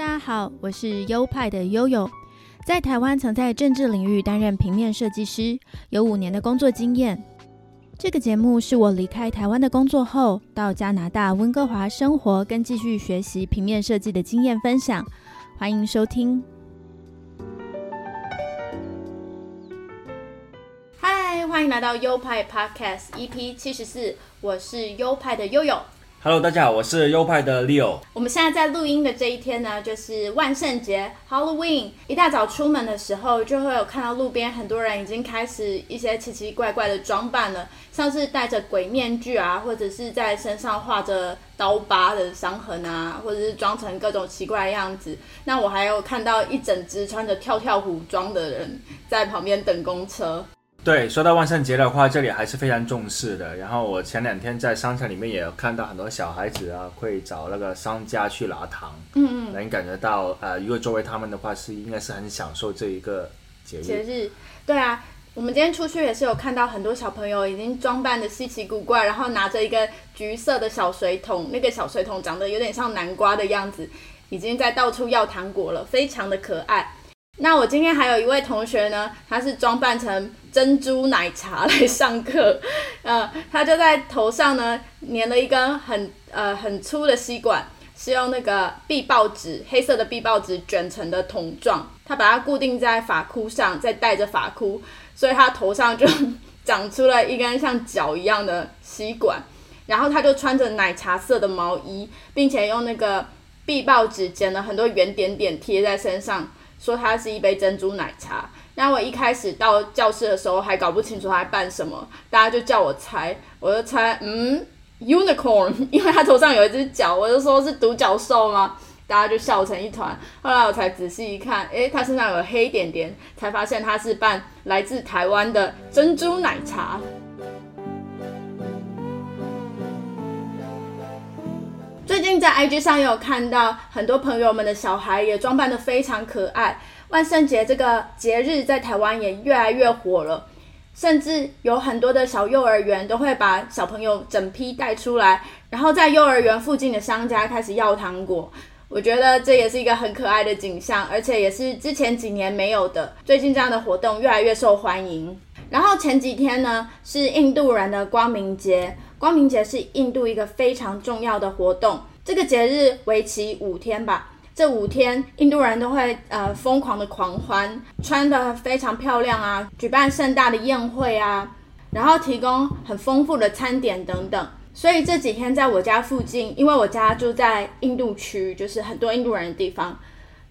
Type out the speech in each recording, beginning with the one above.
大家好，我是优派的悠悠，在台湾曾在政治领域担任平面设计师，有五年的工作经验。这个节目是我离开台湾的工作后，到加拿大温哥华生活跟继续学习平面设计的经验分享，欢迎收听。嗨，欢迎来到优派 Podcast EP 七十四，我是优派的悠悠。Hello，大家好，我是优派的 Leo。我们现在在录音的这一天呢，就是万圣节 Halloween。一大早出门的时候，就会有看到路边很多人已经开始一些奇奇怪怪的装扮了，像是戴着鬼面具啊，或者是在身上画着刀疤的伤痕啊，或者是装成各种奇怪的样子。那我还有看到一整只穿着跳跳虎装的人在旁边等公车。对，说到万圣节的话，这里还是非常重视的。然后我前两天在商场里面也有看到很多小孩子啊，会找那个商家去拿糖，嗯嗯，能感觉到呃，如果作为他们的话，是应该是很享受这一个节日。节日，对啊，我们今天出去也是有看到很多小朋友已经装扮的稀奇古怪，然后拿着一个橘色的小水桶，那个小水桶长得有点像南瓜的样子，已经在到处要糖果了，非常的可爱。那我今天还有一位同学呢，他是装扮成珍珠奶茶来上课，呃，他就在头上呢粘了一根很呃很粗的吸管，是用那个壁报纸黑色的壁报纸卷成的筒状，他把它固定在发箍上，再戴着发箍，所以他头上就 长出了一根像脚一样的吸管，然后他就穿着奶茶色的毛衣，并且用那个壁报纸剪了很多圆点点贴在身上。说它是一杯珍珠奶茶。那我一开始到教室的时候还搞不清楚他在办什么，大家就叫我猜，我就猜，嗯，unicorn，因为他头上有一只脚，我就说是独角兽吗？大家就笑成一团。后来我才仔细一看，诶，他身上有黑点点，才发现他是办来自台湾的珍珠奶茶。最近在 IG 上也有看到很多朋友们的小孩也装扮的非常可爱。万圣节这个节日在台湾也越来越火了，甚至有很多的小幼儿园都会把小朋友整批带出来，然后在幼儿园附近的商家开始要糖果。我觉得这也是一个很可爱的景象，而且也是之前几年没有的。最近这样的活动越来越受欢迎。然后前几天呢是印度人的光明节。光明节是印度一个非常重要的活动，这个节日为期五天吧。这五天，印度人都会呃疯狂的狂欢，穿的非常漂亮啊，举办盛大的宴会啊，然后提供很丰富的餐点等等。所以这几天在我家附近，因为我家住在印度区，就是很多印度人的地方，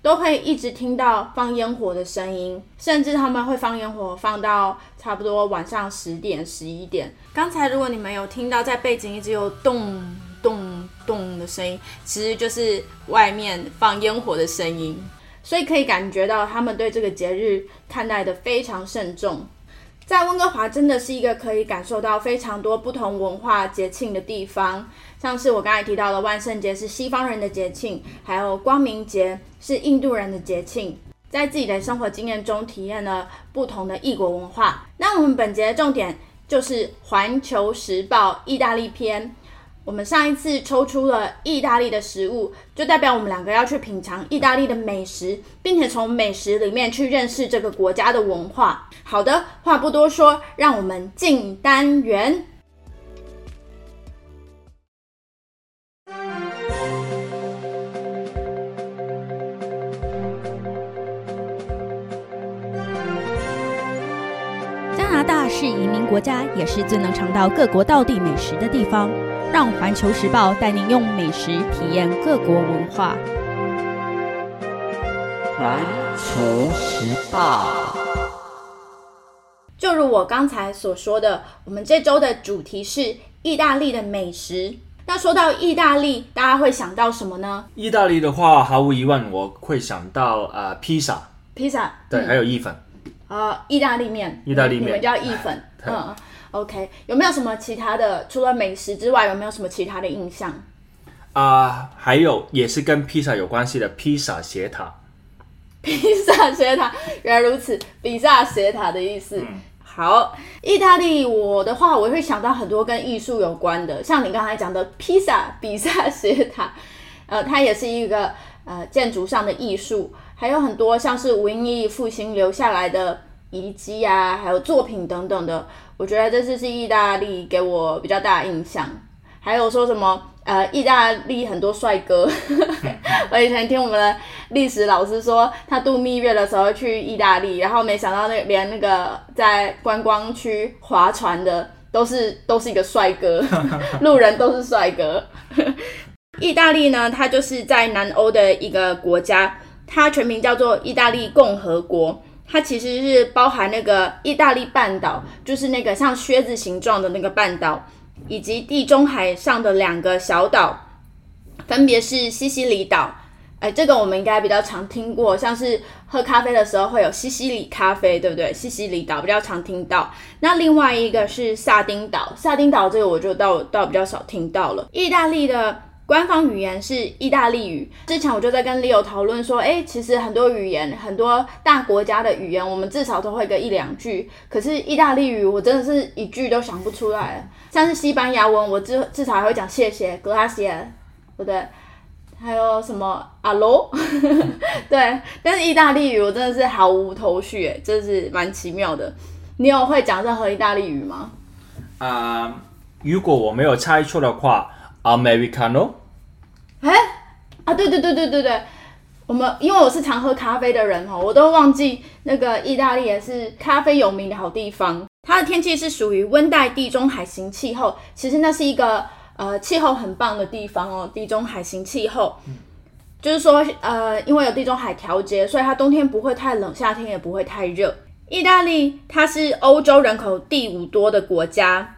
都会一直听到放烟火的声音，甚至他们会放烟火放到差不多晚上十点、十一点。刚才如果你们有听到在背景一直有咚咚咚的声音，其实就是外面放烟火的声音，所以可以感觉到他们对这个节日看待的非常慎重。在温哥华真的是一个可以感受到非常多不同文化节庆的地方，像是我刚才提到的万圣节是西方人的节庆，还有光明节是印度人的节庆，在自己的生活经验中体验了不同的异国文化。那我们本节的重点就是《环球时报》意大利篇。我们上一次抽出了意大利的食物，就代表我们两个要去品尝意大利的美食，并且从美食里面去认识这个国家的文化。好的，话不多说，让我们进单元。加拿大是移民国家，也是最能尝到各国道地美食的地方。让环球时报带您用美食体验各国文化。环球时报，就如我刚才所说的，我们这周的主题是意大利的美食。那说到意大利，大家会想到什么呢？意大利的话，毫无疑问我会想到呃披萨，披萨，对，嗯还有意粉。呃，意大利面，意大利面你们叫意粉，嗯，OK。有没有什么其他的？除了美食之外，有没有什么其他的印象？啊、还有也是跟披萨有关系的披萨斜塔。披萨斜塔，原来如此，比萨斜塔的意思。好，意大利我的话，我会想到很多跟艺术有关的，像你刚才讲的披萨比萨斜塔，呃，它也是一个呃建筑上的艺术，还有很多像是文艺复兴留下来的遗迹啊，还有作品等等的。我觉得这次是意大利给我比较大的印象。还有说什么呃，意大利很多帅哥。我以前听我们的历史老师说，他度蜜月的时候去意大利，然后没想到那连那个在观光区划船的都是都是一个帅哥，路人都是帅哥。意大利呢，它就是在南欧的一个国家，它全名叫做意大利共和国。它其实是包含那个意大利半岛，就是那个像靴子形状的那个半岛，以及地中海上的两个小岛，分别是西西里岛。哎，这个我们应该比较常听过，像是喝咖啡的时候会有西西里咖啡，对不对？西西里岛比较常听到。那另外一个是萨丁岛，萨丁岛这个我就倒倒比较少听到了。意大利的。官方语言是意大利语。之前我就在跟 Leo 讨论说，哎，其实很多语言，很多大国家的语言，我们至少都会个一两句。可是意大利语，我真的是一句都想不出来。像是西班牙文，我至至少还会讲谢谢，gracias，不对？还有什么，Allo，对。但是意大利语，我真的是毫无头绪，哎，真是蛮奇妙的。你有会讲任何意大利语吗？啊，如果我没有猜错的话，Americano。哎，啊，对对对对对对，我们因为我是常喝咖啡的人哦，我都忘记那个意大利也是咖啡有名的好地方。它的天气是属于温带地中海型气候，其实那是一个呃气候很棒的地方哦，地中海型气候，就是说呃因为有地中海调节，所以它冬天不会太冷，夏天也不会太热。意大利它是欧洲人口第五多的国家。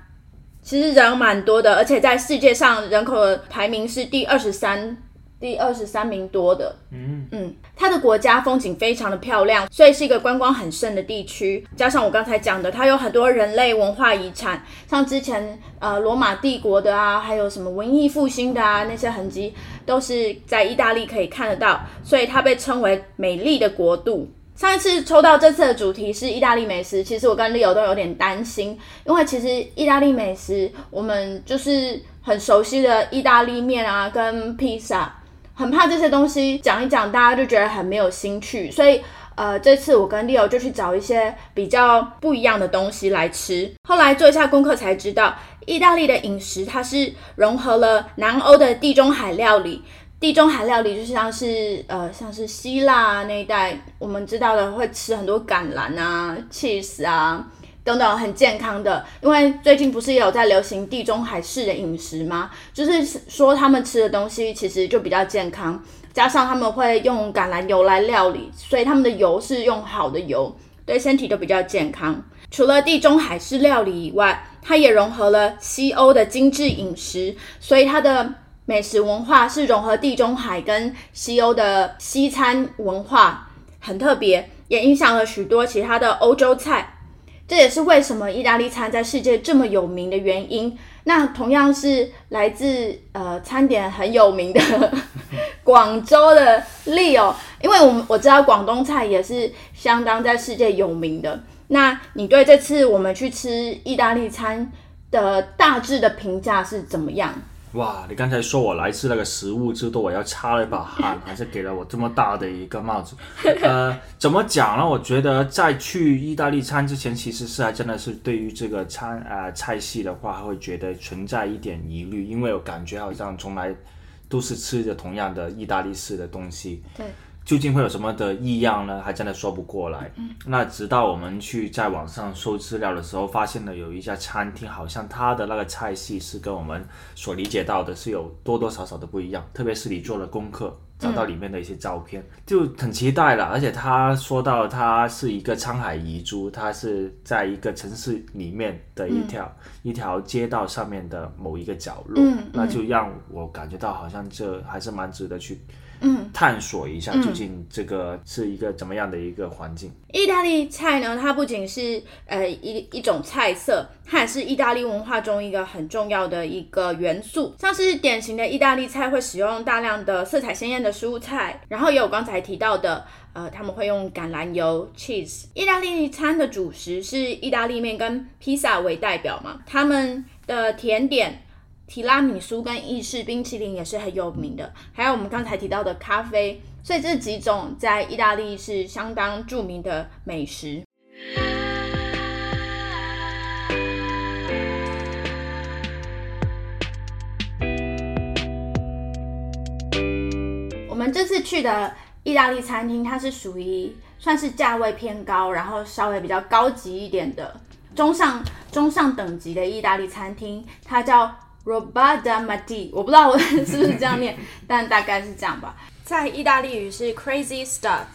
其实人蛮多的，而且在世界上人口的排名是第二十三，第二十三名多的。嗯嗯，它的国家风景非常的漂亮，所以是一个观光很盛的地区。加上我刚才讲的，它有很多人类文化遗产，像之前呃罗马帝国的啊，还有什么文艺复兴的啊那些痕迹，都是在意大利可以看得到，所以它被称为美丽的国度。上一次抽到这次的主题是意大利美食，其实我跟 Leo 都有点担心，因为其实意大利美食我们就是很熟悉的意大利面啊，跟披萨，很怕这些东西讲一讲大家就觉得很没有兴趣，所以呃这次我跟 Leo 就去找一些比较不一样的东西来吃。后来做一下功课才知道，意大利的饮食它是融合了南欧的地中海料理。地中海料理就像是呃，像是希腊那一带，我们知道的会吃很多橄榄啊、cheese 啊等等，很健康的。因为最近不是也有在流行地中海式的饮食吗？就是说他们吃的东西其实就比较健康，加上他们会用橄榄油来料理，所以他们的油是用好的油，对身体都比较健康。除了地中海式料理以外，它也融合了西欧的精致饮食，所以它的。美食文化是融合地中海跟西欧的西餐文化，很特别，也影响了许多其他的欧洲菜。这也是为什么意大利餐在世界这么有名的原因。那同样是来自呃餐点很有名的 广州的 Leo，因为我们我知道广东菜也是相当在世界有名的。那你对这次我们去吃意大利餐的大致的评价是怎么样？哇，你刚才说我来自那个食物之都，我要擦了一把汗，还是给了我这么大的一个帽子。呃，怎么讲呢？我觉得在去意大利餐之前，其实是还真的是对于这个餐呃菜系的话，会觉得存在一点疑虑，因为我感觉好像从来都是吃着同样的意大利式的东西。对。究竟会有什么的异样呢？还真的说不过来。嗯那直到我们去在网上搜资料的时候，发现了有一家餐厅，好像它的那个菜系是跟我们所理解到的是有多多少少的不一样。特别是你做了功课，找到里面的一些照片，就很期待了。而且他说到，它是一个沧海遗珠，它是在一个城市里面的一条一条街道上面的某一个角落，嗯那就让我感觉到好像这还是蛮值得去。嗯，探索一下究竟这个是一个怎么样的一个环境。意大利菜呢，它不仅是呃一一种菜色，它也是意大利文化中一个很重要的一个元素。像是典型的意大利菜会使用大量的色彩鲜艳的蔬菜，然后也有刚才提到的，呃，他们会用橄榄油、cheese。意大利餐的主食是意大利面跟披萨为代表嘛，他们的甜点。提拉米苏跟意式冰淇淋也是很有名的，还有我们刚才提到的咖啡，所以这几种在意大利是相当著名的美食。我们这次去的意大利餐厅，它是属于算是价位偏高，然后稍微比较高级一点的中上中上等级的意大利餐厅，它叫 Roba da Matti，我不知道我 是不是这样念，但大概是这样吧。在意大利语是 crazy stuff，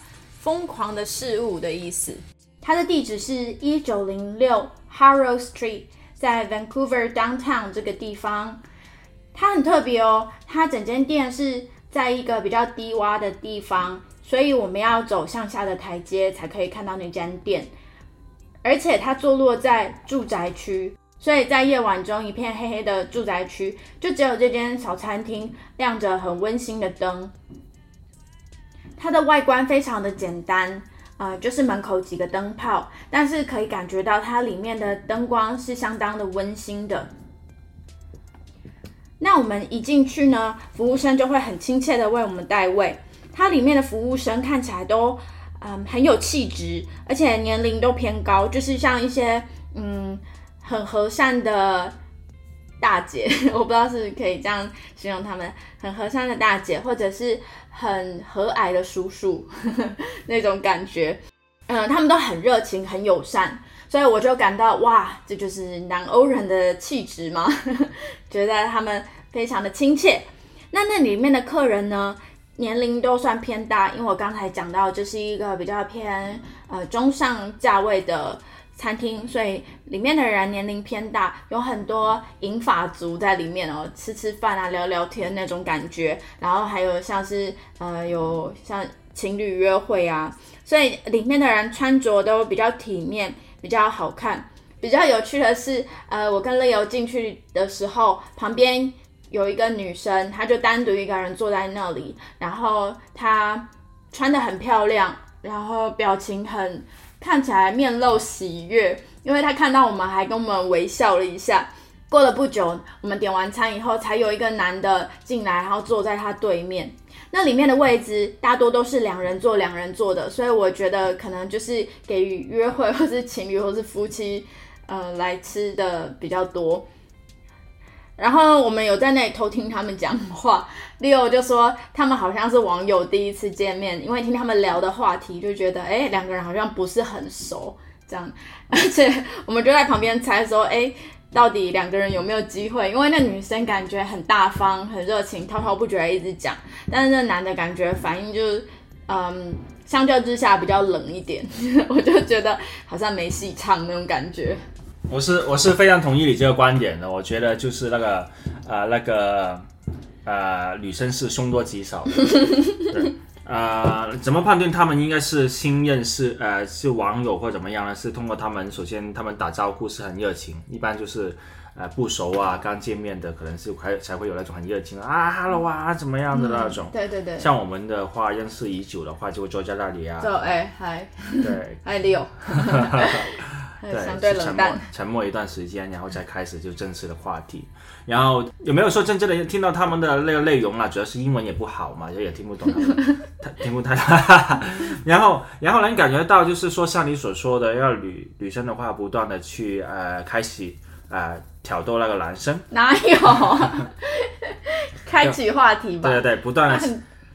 疯狂的事物的意思。它的地址是一九零六 Harrow Street，在 Vancouver downtown 这个地方。它很特别哦，它整间店是在一个比较低洼的地方，所以我们要走向下的台阶才可以看到那间店。而且它坐落在住宅区，所以在夜晚中一片黑黑的住宅区，就只有这间小餐厅亮着很温馨的灯。它的外观非常的简单，呃，就是门口几个灯泡，但是可以感觉到它里面的灯光是相当的温馨的。那我们一进去呢，服务生就会很亲切的为我们带位。它里面的服务生看起来都嗯很有气质，而且年龄都偏高，就是像一些嗯很和善的大姐，我不知道是可以这样形容他们，很和善的大姐，或者是很和蔼的叔叔 那种感觉。嗯，他们都很热情，很友善。所以我就感到哇，这就是南欧人的气质吗？觉得他们非常的亲切。那那里面的客人呢，年龄都算偏大，因为我刚才讲到这是一个比较偏呃中上价位的餐厅，所以里面的人年龄偏大，有很多银发族在里面哦，吃吃饭啊，聊聊天那种感觉。然后还有像是呃有像情侣约会啊，所以里面的人穿着都比较体面。比较好看，比较有趣的是，呃，我跟 Leo 进去的时候，旁边有一个女生，她就单独一个人坐在那里，然后她穿的很漂亮，然后表情很看起来面露喜悦，因为他看到我们还跟我们微笑了一下。过了不久，我们点完餐以后，才有一个男的进来，然后坐在他对面。那里面的位置大多都是两人坐，两人坐的，所以我觉得可能就是给予约会或是情侣或是夫妻，呃，来吃的比较多。然后我们有在那里偷听他们讲话，Leo 就说他们好像是网友第一次见面，因为听他们聊的话题就觉得，哎，两个人好像不是很熟这样，而且我们就在旁边猜说，哎。到底两个人有没有机会？因为那女生感觉很大方、很热情，滔滔不绝一直讲，但是那男的感觉反应就是，嗯，相较之下比较冷一点，我就觉得好像没戏唱那种感觉。我是我是非常同意你这个观点的，我觉得就是那个呃那个呃女生是凶多吉少的，对。呃，怎么判断他们应该是新认识，呃，是网友或怎么样呢？是通过他们，首先他们打招呼是很热情，一般就是，呃，不熟啊，刚见面的，可能是还才会有那种很热情啊，hello 啊，怎么样的那种。对对对。像我们的话，认识已久的话，就会坐在那里啊。就哎嗨。对。哎，Leo。对，沉默沉默一段时间，然后再开始就正式的话题。然后有没有说真正的听到他们的那个内容啊？主要是英文也不好嘛，也也听不懂，他们听不太。然后，然后能感觉到就是说，像你所说的，要女女生的话，不断的去呃开始呃挑逗那个男生。哪有？开启话题吧。对对对，不断的。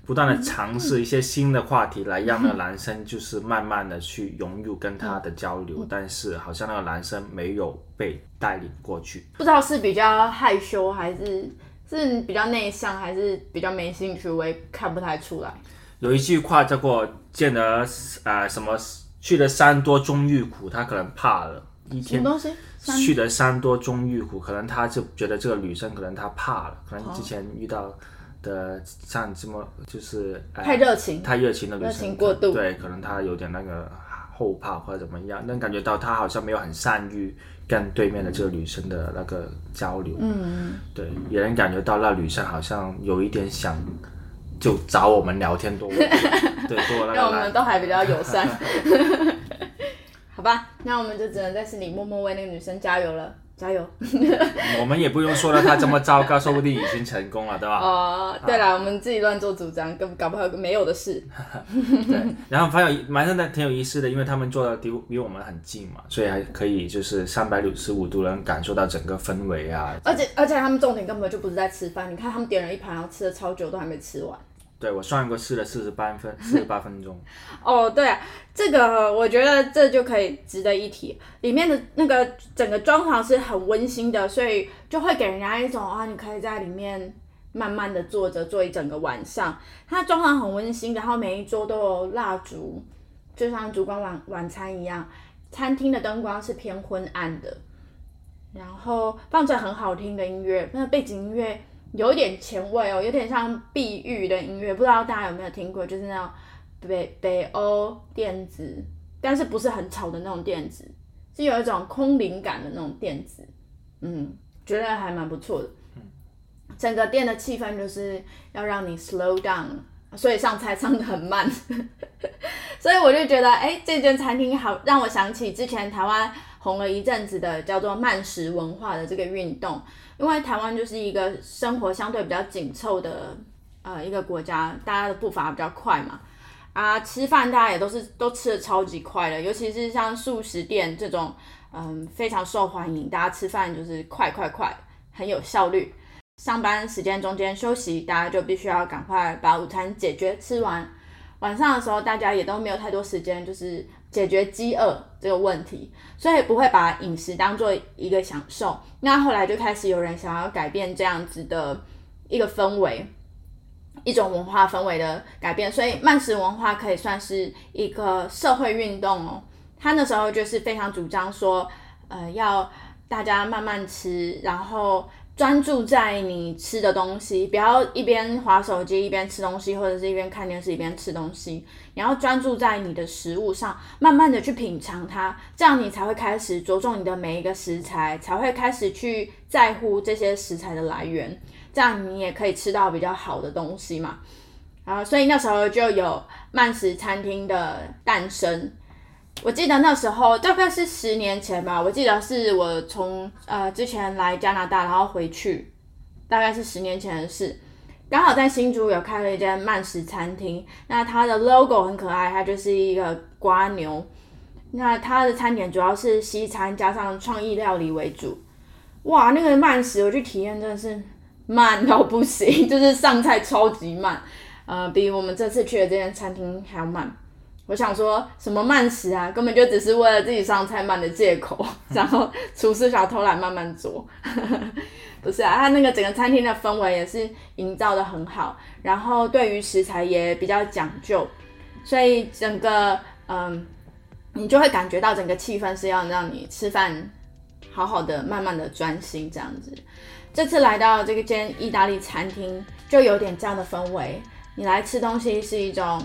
不断的尝试一些新的话题，来让那个男生就是慢慢的去融入跟他的交流，但是好像那个男生没有被带领过去，不知道是比较害羞还是是比较内向还是比较没兴趣，我也看不太出来。有一句话叫做“见得啊什么去的山多终遇苦”，他可能怕了一天。什么东西？去的山多终遇苦，可能他就觉得这个女生可能他怕了，可能之前遇到。的像这么就是太热情，太热情的女生，热情过度，对，可能她有点那个后怕或者怎么样，能感觉到她好像没有很善于跟对面的这个女生的那个交流，嗯，对，也能感觉到那女生好像有一点想就找我们聊天多，对，多那个，因为我们都还比较友善，好吧，那我们就只能在心里默默为那个女生加油了。加油！我们也不用说到他这么糟糕，说不定已经成功了，对吧？哦，对啦，我们自己乱做主张，根搞不好没有的事。对，然后发现蛮真的挺有意思的，因为他们坐的离离我们很近嘛，所以还可以就是三百六十五度能感受到整个氛围啊。而且而且他们重点根本就不是在吃饭，你看他们点了一盘，然后吃了超久都还没吃完。对我算过吃了四十八分四十八分钟。哦，对，这个我觉得这就可以值得一提。里面的那个整个装潢是很温馨的，所以就会给人家一种啊，你可以在里面慢慢的坐着坐一整个晚上。它装潢很温馨，然后每一桌都有蜡烛，就像烛光晚晚餐一样。餐厅的灯光是偏昏暗的，然后放着很好听的音乐，那背景音乐。有点前卫哦，有点像碧玉的音乐，不知道大家有没有听过，就是那种北北欧电子，但是不是很吵的那种电子，是有一种空灵感的那种电子，嗯，觉得还蛮不错的。整个店的气氛就是要让你 slow down，所以上菜上的很慢，所以我就觉得，哎，这间餐厅好让我想起之前台湾红了一阵子的叫做慢食文化的这个运动。因为台湾就是一个生活相对比较紧凑的呃一个国家，大家的步伐比较快嘛，啊，吃饭大家也都是都吃的超级快的，尤其是像素食店这种，嗯，非常受欢迎，大家吃饭就是快快快，很有效率。上班时间中间休息，大家就必须要赶快把午餐解决吃完。晚上的时候，大家也都没有太多时间，就是解决饥饿这个问题，所以不会把饮食当做一个享受。那后来就开始有人想要改变这样子的一个氛围，一种文化氛围的改变。所以慢食文化可以算是一个社会运动哦。他那时候就是非常主张说，呃，要大家慢慢吃，然后。专注在你吃的东西，不要一边划手机一边吃东西，或者是一边看电视一边吃东西。你要专注在你的食物上，慢慢的去品尝它，这样你才会开始着重你的每一个食材，才会开始去在乎这些食材的来源，这样你也可以吃到比较好的东西嘛。啊，所以那时候就有慢食餐厅的诞生。我记得那时候大概是十年前吧，我记得是我从呃之前来加拿大，然后回去，大概是十年前的事。刚好在新竹有开了一间慢食餐厅，那它的 logo 很可爱，它就是一个瓜牛。那它的餐点主要是西餐加上创意料理为主。哇，那个慢食我去体验真的是慢到不行，就是上菜超级慢，呃，比我们这次去的这间餐厅还要慢。我想说什么慢食啊，根本就只是为了自己上菜慢的借口，然后厨师想偷懒慢慢做，不是啊，他那个整个餐厅的氛围也是营造的很好，然后对于食材也比较讲究，所以整个嗯，你就会感觉到整个气氛是要让你吃饭好好的、慢慢的专心这样子。这次来到这个间意大利餐厅，就有点这样的氛围，你来吃东西是一种。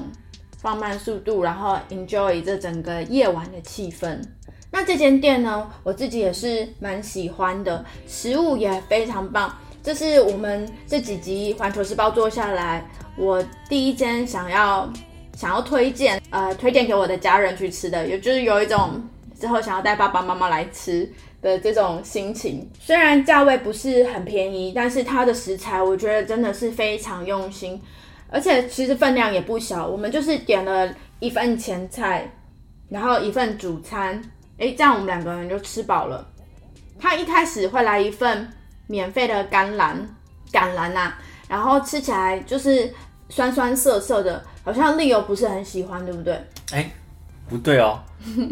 放慢速度，然后 enjoy 这整个夜晚的气氛。那这间店呢，我自己也是蛮喜欢的，食物也非常棒。这是我们这几集环球时报做下来，我第一间想要想要推荐，呃，推荐给我的家人去吃的，也就是有一种之后想要带爸爸妈妈来吃的这种心情。虽然价位不是很便宜，但是它的食材我觉得真的是非常用心。而且其实分量也不小，我们就是点了一份前菜，然后一份主餐，诶，这样我们两个人就吃饱了。他一开始会来一份免费的甘蓝，橄榄呐，然后吃起来就是酸酸涩涩的，好像丽友不是很喜欢，对不对？哎，不对哦，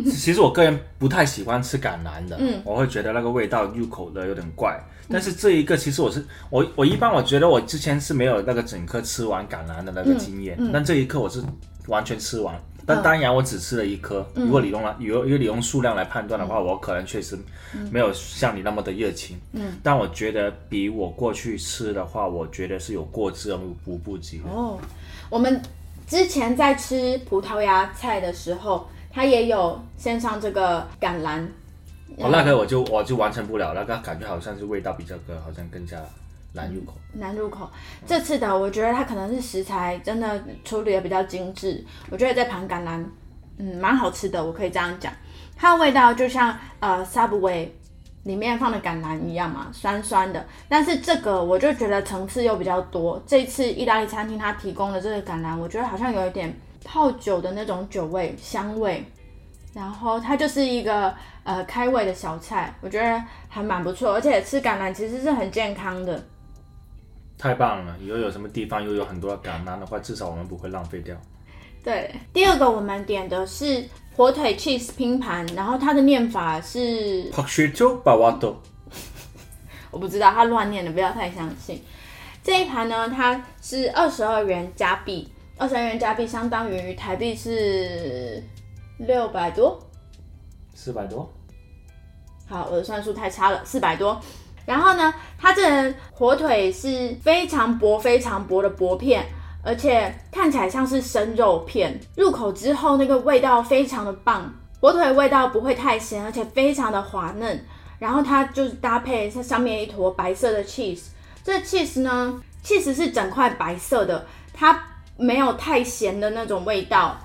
其实我个人不太喜欢吃橄榄的，嗯，我会觉得那个味道入口的有点怪。但是这一个其实我是我我一般我觉得我之前是没有那个整颗吃完橄榄的那个经验，但这一颗我是完全吃完。但当然我只吃了一颗，如果你用了如果你用数量来判断的话，我可能确实没有像你那么的热情。嗯，但我觉得比我过去吃的话，我觉得是有过之而无不及。哦，我们之前在吃葡萄牙菜的时候，它也有先上这个橄榄。哦，那个我就我就完成不了，那个感觉好像是味道比较个，好像更加难入口。难入口。这次的我觉得它可能是食材真的处理的比较精致，我觉得这盘橄榄，嗯，蛮好吃的，我可以这样讲。它的味道就像呃 Subway 里面放的橄榄一样嘛，酸酸的。但是这个我就觉得层次又比较多。这次意大利餐厅它提供的这个橄榄，我觉得好像有一点泡酒的那种酒味香味，然后它就是一个呃开胃的小菜，我觉得还蛮不错。而且吃橄榄其实是很健康的。太棒了！以后有什么地方又有很多橄榄的话，至少我们不会浪费掉。对，第二个我们点的是火腿 cheese 拼盘，然后它的念法是 Bavato，我不知道，他乱念的，不要太相信。这一盘呢，它是二十二元加币，二十二元加币相当于台币是六百多，四百多。好，我的算术太差了，四百多。然后呢，它这火腿是非常薄、非常薄的薄片，而且看起来像是生肉片。入口之后，那个味道非常的棒，火腿味道不会太咸，而且非常的滑嫩。然后它就是搭配它上面一坨白色的 cheese，这 cheese 呢，cheese 是整块白色的，它没有太咸的那种味道，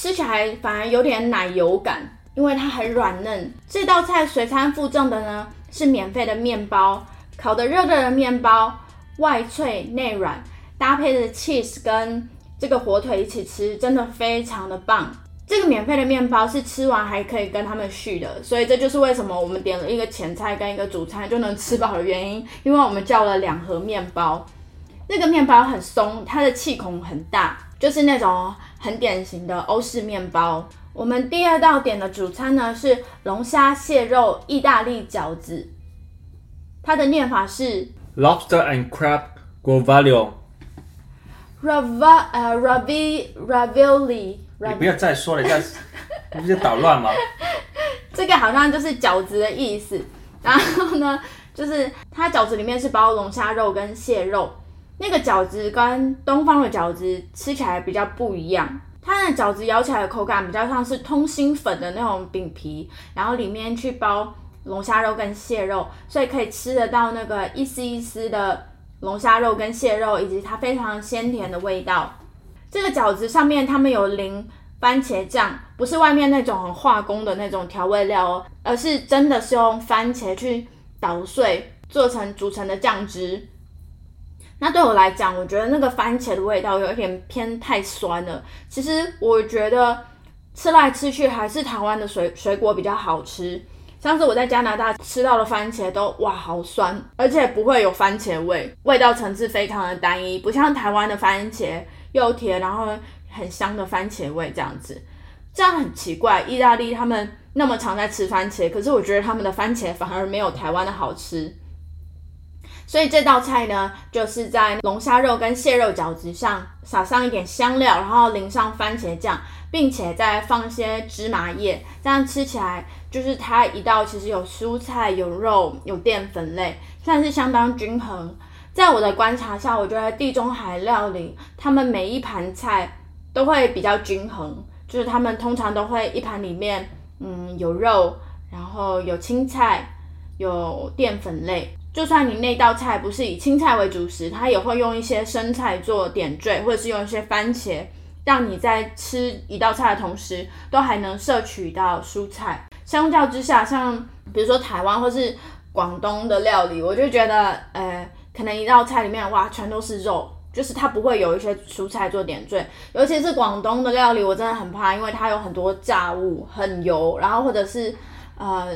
吃起来反而有点奶油感，因为它很软嫩。这道菜随餐附赠的呢。是免费的面包，烤的热热的面包，外脆内软，搭配着 cheese 跟这个火腿一起吃，真的非常的棒。这个免费的面包是吃完还可以跟他们续的，所以这就是为什么我们点了一个前菜跟一个主菜就能吃饱的原因，因为我们叫了两盒面包。那个面包很松，它的气孔很大，就是那种很典型的欧式面包。我们第二道点的主餐呢是龙虾蟹肉意大利饺子，它的念法是 Lobster and crab rava 呃 ravi ravioli，你不要再说了，这样 你不是捣乱吗？这个好像就是饺子的意思。然后呢，就是它饺子里面是包龙虾肉跟蟹肉，那个饺子跟东方的饺子吃起来比较不一样。它的饺子咬起来的口感比较像是通心粉的那种饼皮，然后里面去包龙虾肉跟蟹肉，所以可以吃得到那个一丝一丝的龙虾肉跟蟹肉，以及它非常鲜甜的味道。这个饺子上面他们有淋番茄酱，不是外面那种很化工的那种调味料哦，而是真的是用番茄去捣碎做成组成的酱汁。那对我来讲，我觉得那个番茄的味道有一点偏太酸了。其实我觉得吃来吃去还是台湾的水水果比较好吃。上次我在加拿大吃到的番茄都哇好酸，而且不会有番茄味，味道层次非常的单一，不像台湾的番茄又甜，然后很香的番茄味这样子。这样很奇怪，意大利他们那么常在吃番茄，可是我觉得他们的番茄反而没有台湾的好吃。所以这道菜呢，就是在龙虾肉跟蟹肉饺子上撒上一点香料，然后淋上番茄酱，并且再放些芝麻叶，这样吃起来就是它一道其实有蔬菜、有肉、有淀粉类，算是相当均衡。在我的观察下，我觉得地中海料理他们每一盘菜都会比较均衡，就是他们通常都会一盘里面，嗯，有肉，然后有青菜，有淀粉类。就算你那道菜不是以青菜为主食，它也会用一些生菜做点缀，或者是用一些番茄，让你在吃一道菜的同时，都还能摄取到蔬菜。相较之下，像比如说台湾或是广东的料理，我就觉得，呃，可能一道菜里面哇，全都是肉，就是它不会有一些蔬菜做点缀。尤其是广东的料理，我真的很怕，因为它有很多炸物，很油，然后或者是呃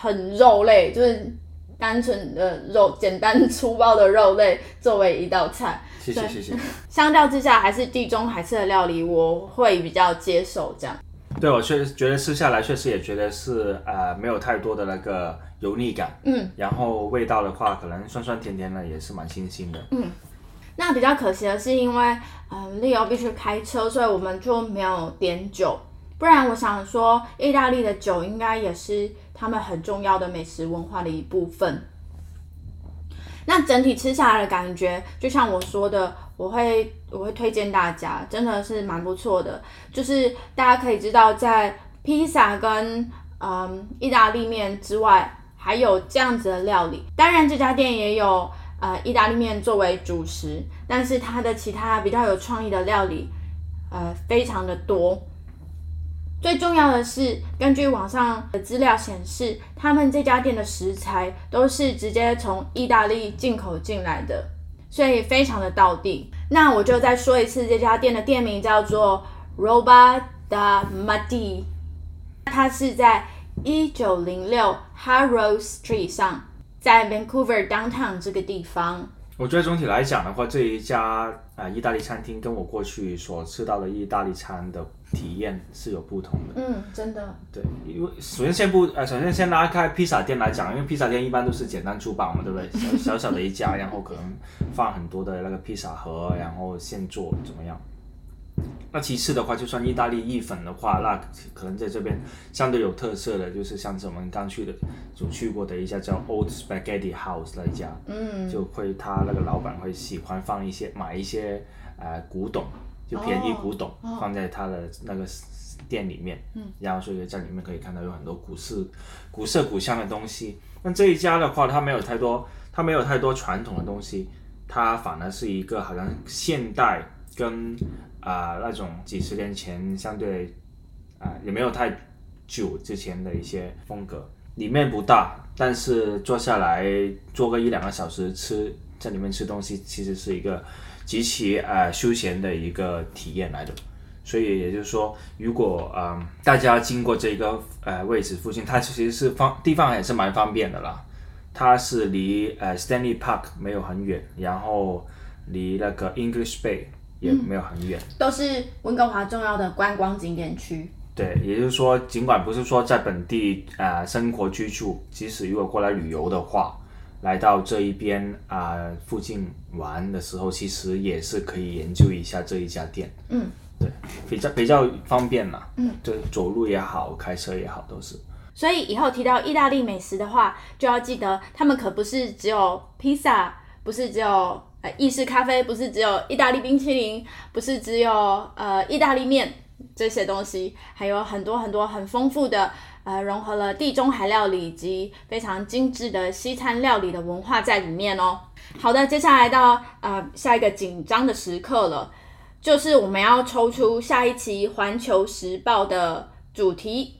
很肉类，就是。单纯的肉，简单粗暴的肉类作为一道菜，谢谢谢谢。相较之下，还是地中海式的料理，我会比较接受这样。对我确实觉得吃下来，确实也觉得是呃没有太多的那个油腻感，嗯，然后味道的话，可能酸酸甜甜的，也是蛮清新的。嗯，那比较可惜的是，因为嗯利欧必须开车，所以我们就没有点酒。不然我想说，意大利的酒应该也是他们很重要的美食文化的一部分。那整体吃下来的感觉，就像我说的，我会我会推荐大家，真的是蛮不错的。就是大家可以知道，在披萨跟嗯意大利面之外，还有这样子的料理。当然，这家店也有呃意大利面作为主食，但是它的其他比较有创意的料理，呃，非常的多。最重要的是，根据网上的资料显示，他们这家店的食材都是直接从意大利进口进来的，所以非常的道地。那我就再说一次，这家店的店名叫做 Roba da Madi，它是在一九零六 Harrow Street 上，在 Vancouver Downtown 这个地方。我觉得总体来讲的话，这一家啊、呃意大利餐厅跟我过去所吃到的意大利餐的体验是有不同的。嗯，真的。对，因为首先先不呃，首先先拉开披萨店来讲，因为披萨店一般都是简单粗暴嘛，对不对？小 小小的一家，然后可能放很多的那个披萨盒，然后现做怎么样？那其次的话，就算意大利意粉的话，那可能在这边相对有特色的，就是像是我们刚去的，就去过的一家叫 Old Spaghetti House 那一家，嗯，就会他那个老板会喜欢放一些买一些呃古董，就便宜古董、哦放在他的那个店里面，嗯，然后所以在里面可以看到有很多古色古色古香的东西。那这一家的话，它没有太多，它没有太多传统的东西，它反而是一个好像现代跟啊、那种几十年前相对啊、也没有太久之前的一些风格。里面不大，但是坐下来坐个一两个小时吃，在里面吃东西，其实是一个极其呃休闲的一个体验来的。所以也就是说，如果嗯、大家经过这个呃位置附近，它其实是方地方也是蛮方便的啦。它是离呃 Stanley Park 没有很远，然后离那个 English Bay 也没有很远。都是温哥华重要的观光景点区。对，也就是说，尽管不是说在本地啊、呃生活居住，即使如果过来旅游的话，来到这一边啊、附近玩的时候，其实也是可以研究一下这一家店。嗯，对，比较比较方便嘛。嗯，对，走路也好，开车也好，都是。所以以后提到意大利美食的话，就要记得他们可不是只有披萨，不是只有呃意式咖啡，不是只有意大利冰淇淋，不是只有呃意大利面这些东西，还有很多很多很丰富的呃融合了地中海料理以及非常精致的西餐料理的文化在里面哦。好的，接下来到呃下一个紧张的时刻了，就是我们要抽出下一期《环球时报》的主题。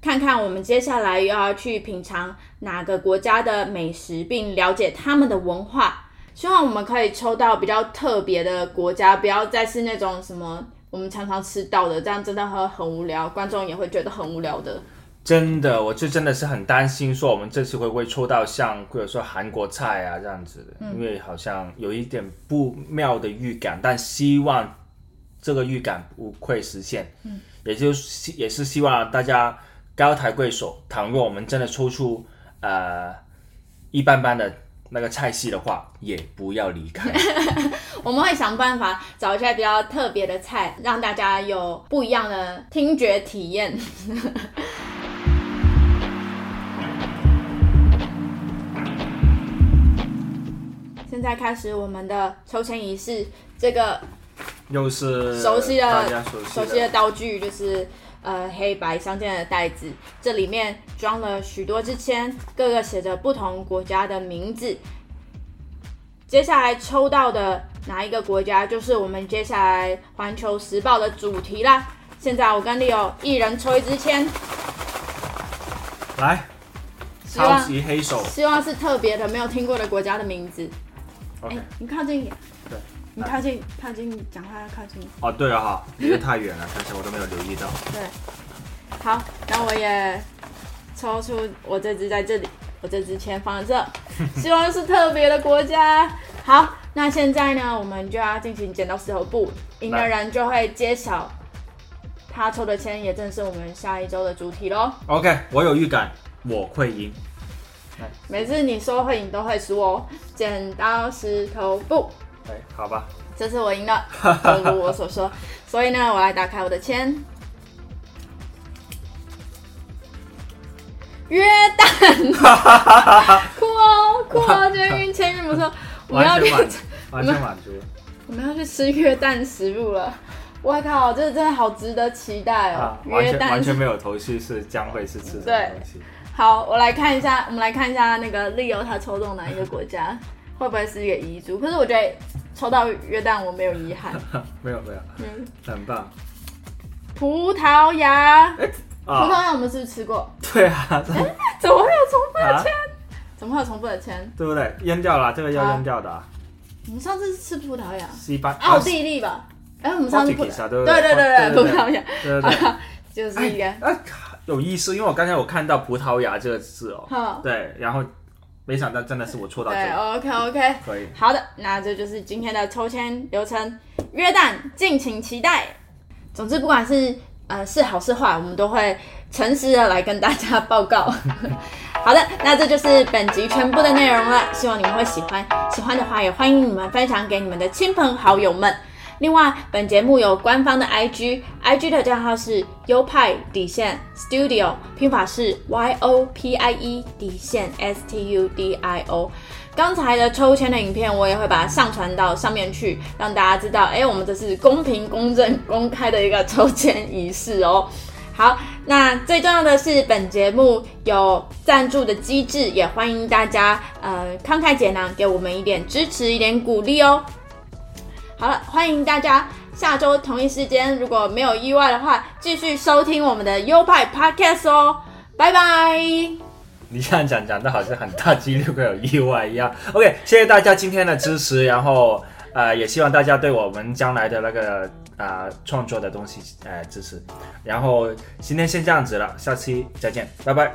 看看我们接下来又要去品尝哪个国家的美食，并了解他们的文化。希望我们可以抽到比较特别的国家，不要再是那种什么我们常常吃到的，这样真的会很无聊，观众也会觉得很无聊的。真的，我就真的是很担心，说我们这次会不会抽到像或者说韩国菜啊这样子的，因为好像有一点不妙的预感，但希望这个预感不会实现。嗯，也就是也是希望大家高抬贵手，倘若我们真的抽出呃一般般的那个菜系的话，也不要离开。我们会想办法找一些比较特别的菜，让大家有不一样的听觉体验。在开始我们的抽签仪式，这个又是熟悉的熟悉的道具就是呃黑白相间的袋子，这里面装了许多支签，各个写着不同国家的名字。接下来抽到的哪一个国家，就是我们接下来《环球时报》的主题啦。现在我跟 Leo 一人抽一支签，来，希望超级黑手希望是特别的、没有听过的国家的名字。哎、，OK，你靠近一点，对，你靠近，靠近，讲话要靠近。哦对了哈，离得太远了，刚才我都没有留意到。对，好，那我也抽出我这只在这里，我这只签放这，希望是特别的国家。好，那现在呢，我们就要进行剪刀石头布，赢的人就会揭晓他抽的签，也正是我们下一周的主题喽。OK，我有预感我会赢。每次你说会赢都会输哦，剪刀石头布，哎，好吧，这次我赢了，正如我所说。所以呢，我来打开我的签。约旦，酷 哦酷哦，今天运签运不错，我们要去完全满，足。我们要去吃约旦食物了。我靠，这真的好值得期待哦啊！，完约旦全完全没有头绪是将会是吃什么东西。好，我来看一下，我们来看一下那个 Leo 他抽中哪一个国家，会不会是一个遗珠？可是我觉得抽到约旦我没有遗憾。没有没有，嗯，很棒。葡萄牙，葡萄啊，牙我们是不是吃过？对啊，怎么会有重复的啊签？怎么会有重复的签？对不对？扔掉了，这个要好扔掉的啊。我们上次是吃葡萄牙，西班奥地利吧？哎，我们上次葡 Portuguese 啊对对对对葡萄牙，对对对。就是一个哎，有意思，因为我刚才我看到葡萄牙这个字哦，对，然后没想到真的是我错到这对，，OK OK。可以。好的，那这就是今天的抽签流程，约旦敬请期待。总之，不管是呃是好是坏，我们都会诚实的来跟大家报告。好的，那这就是本集全部的内容了，希望你们会喜欢。喜欢的话，也欢迎你们分享给你们的亲朋好友们。另外，本节目有官方的 IG，IG 的账号是优派底线 Studio，拼法是 Y O P I E 底线 S T U D I O。刚才的抽签的影片，我也会把它上传到上面去，让大家知道，哎，我们这是公平、公正、公开的一个抽签仪式哦。好，那最重要的是，本节目有赞助的机制，也欢迎大家呃慷慨解囊，给我们一点支持，一点鼓励哦。好了，欢迎大家下周同一时间，如果没有意外的话，继续收听我们的优派 Podcast 哦。拜拜。你这样讲讲的好像很大几率会有意外一样。OK，谢谢大家今天的支持，然后呃也希望大家对我们将来的那个呃创作的东西呃支持。然后今天先这样子了，下期再见，拜拜。